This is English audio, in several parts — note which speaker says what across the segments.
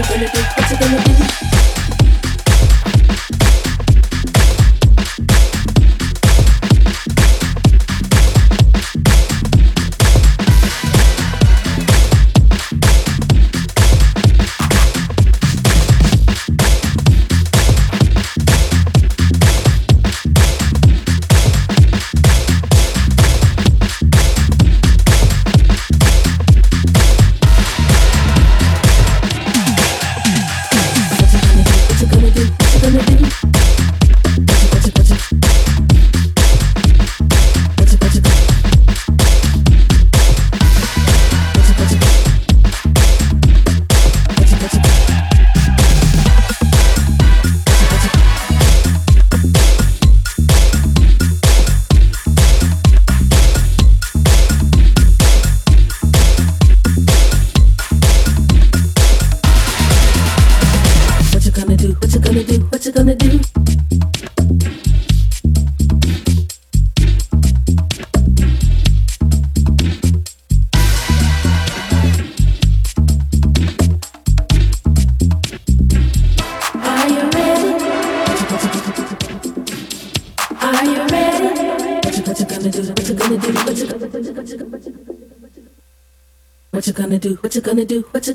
Speaker 1: you gonna do? What you gonna do?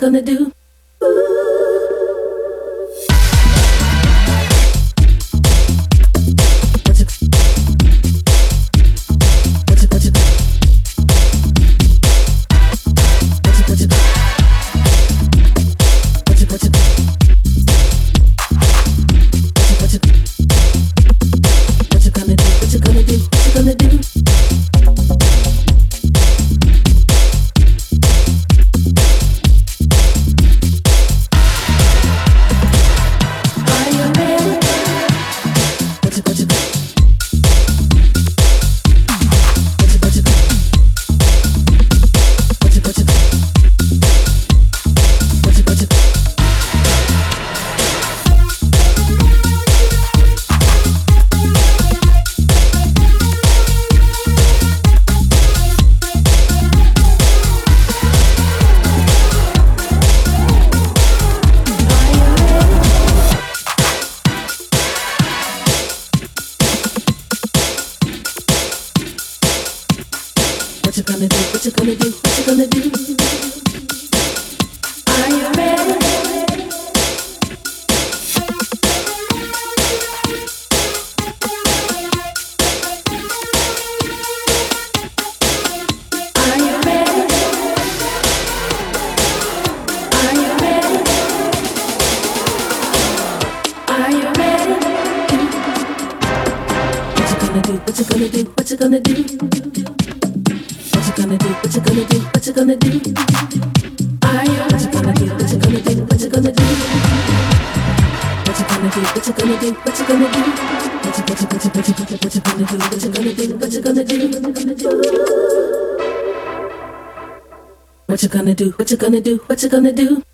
Speaker 1: Gonna do? What you gonna do? What you gonna do?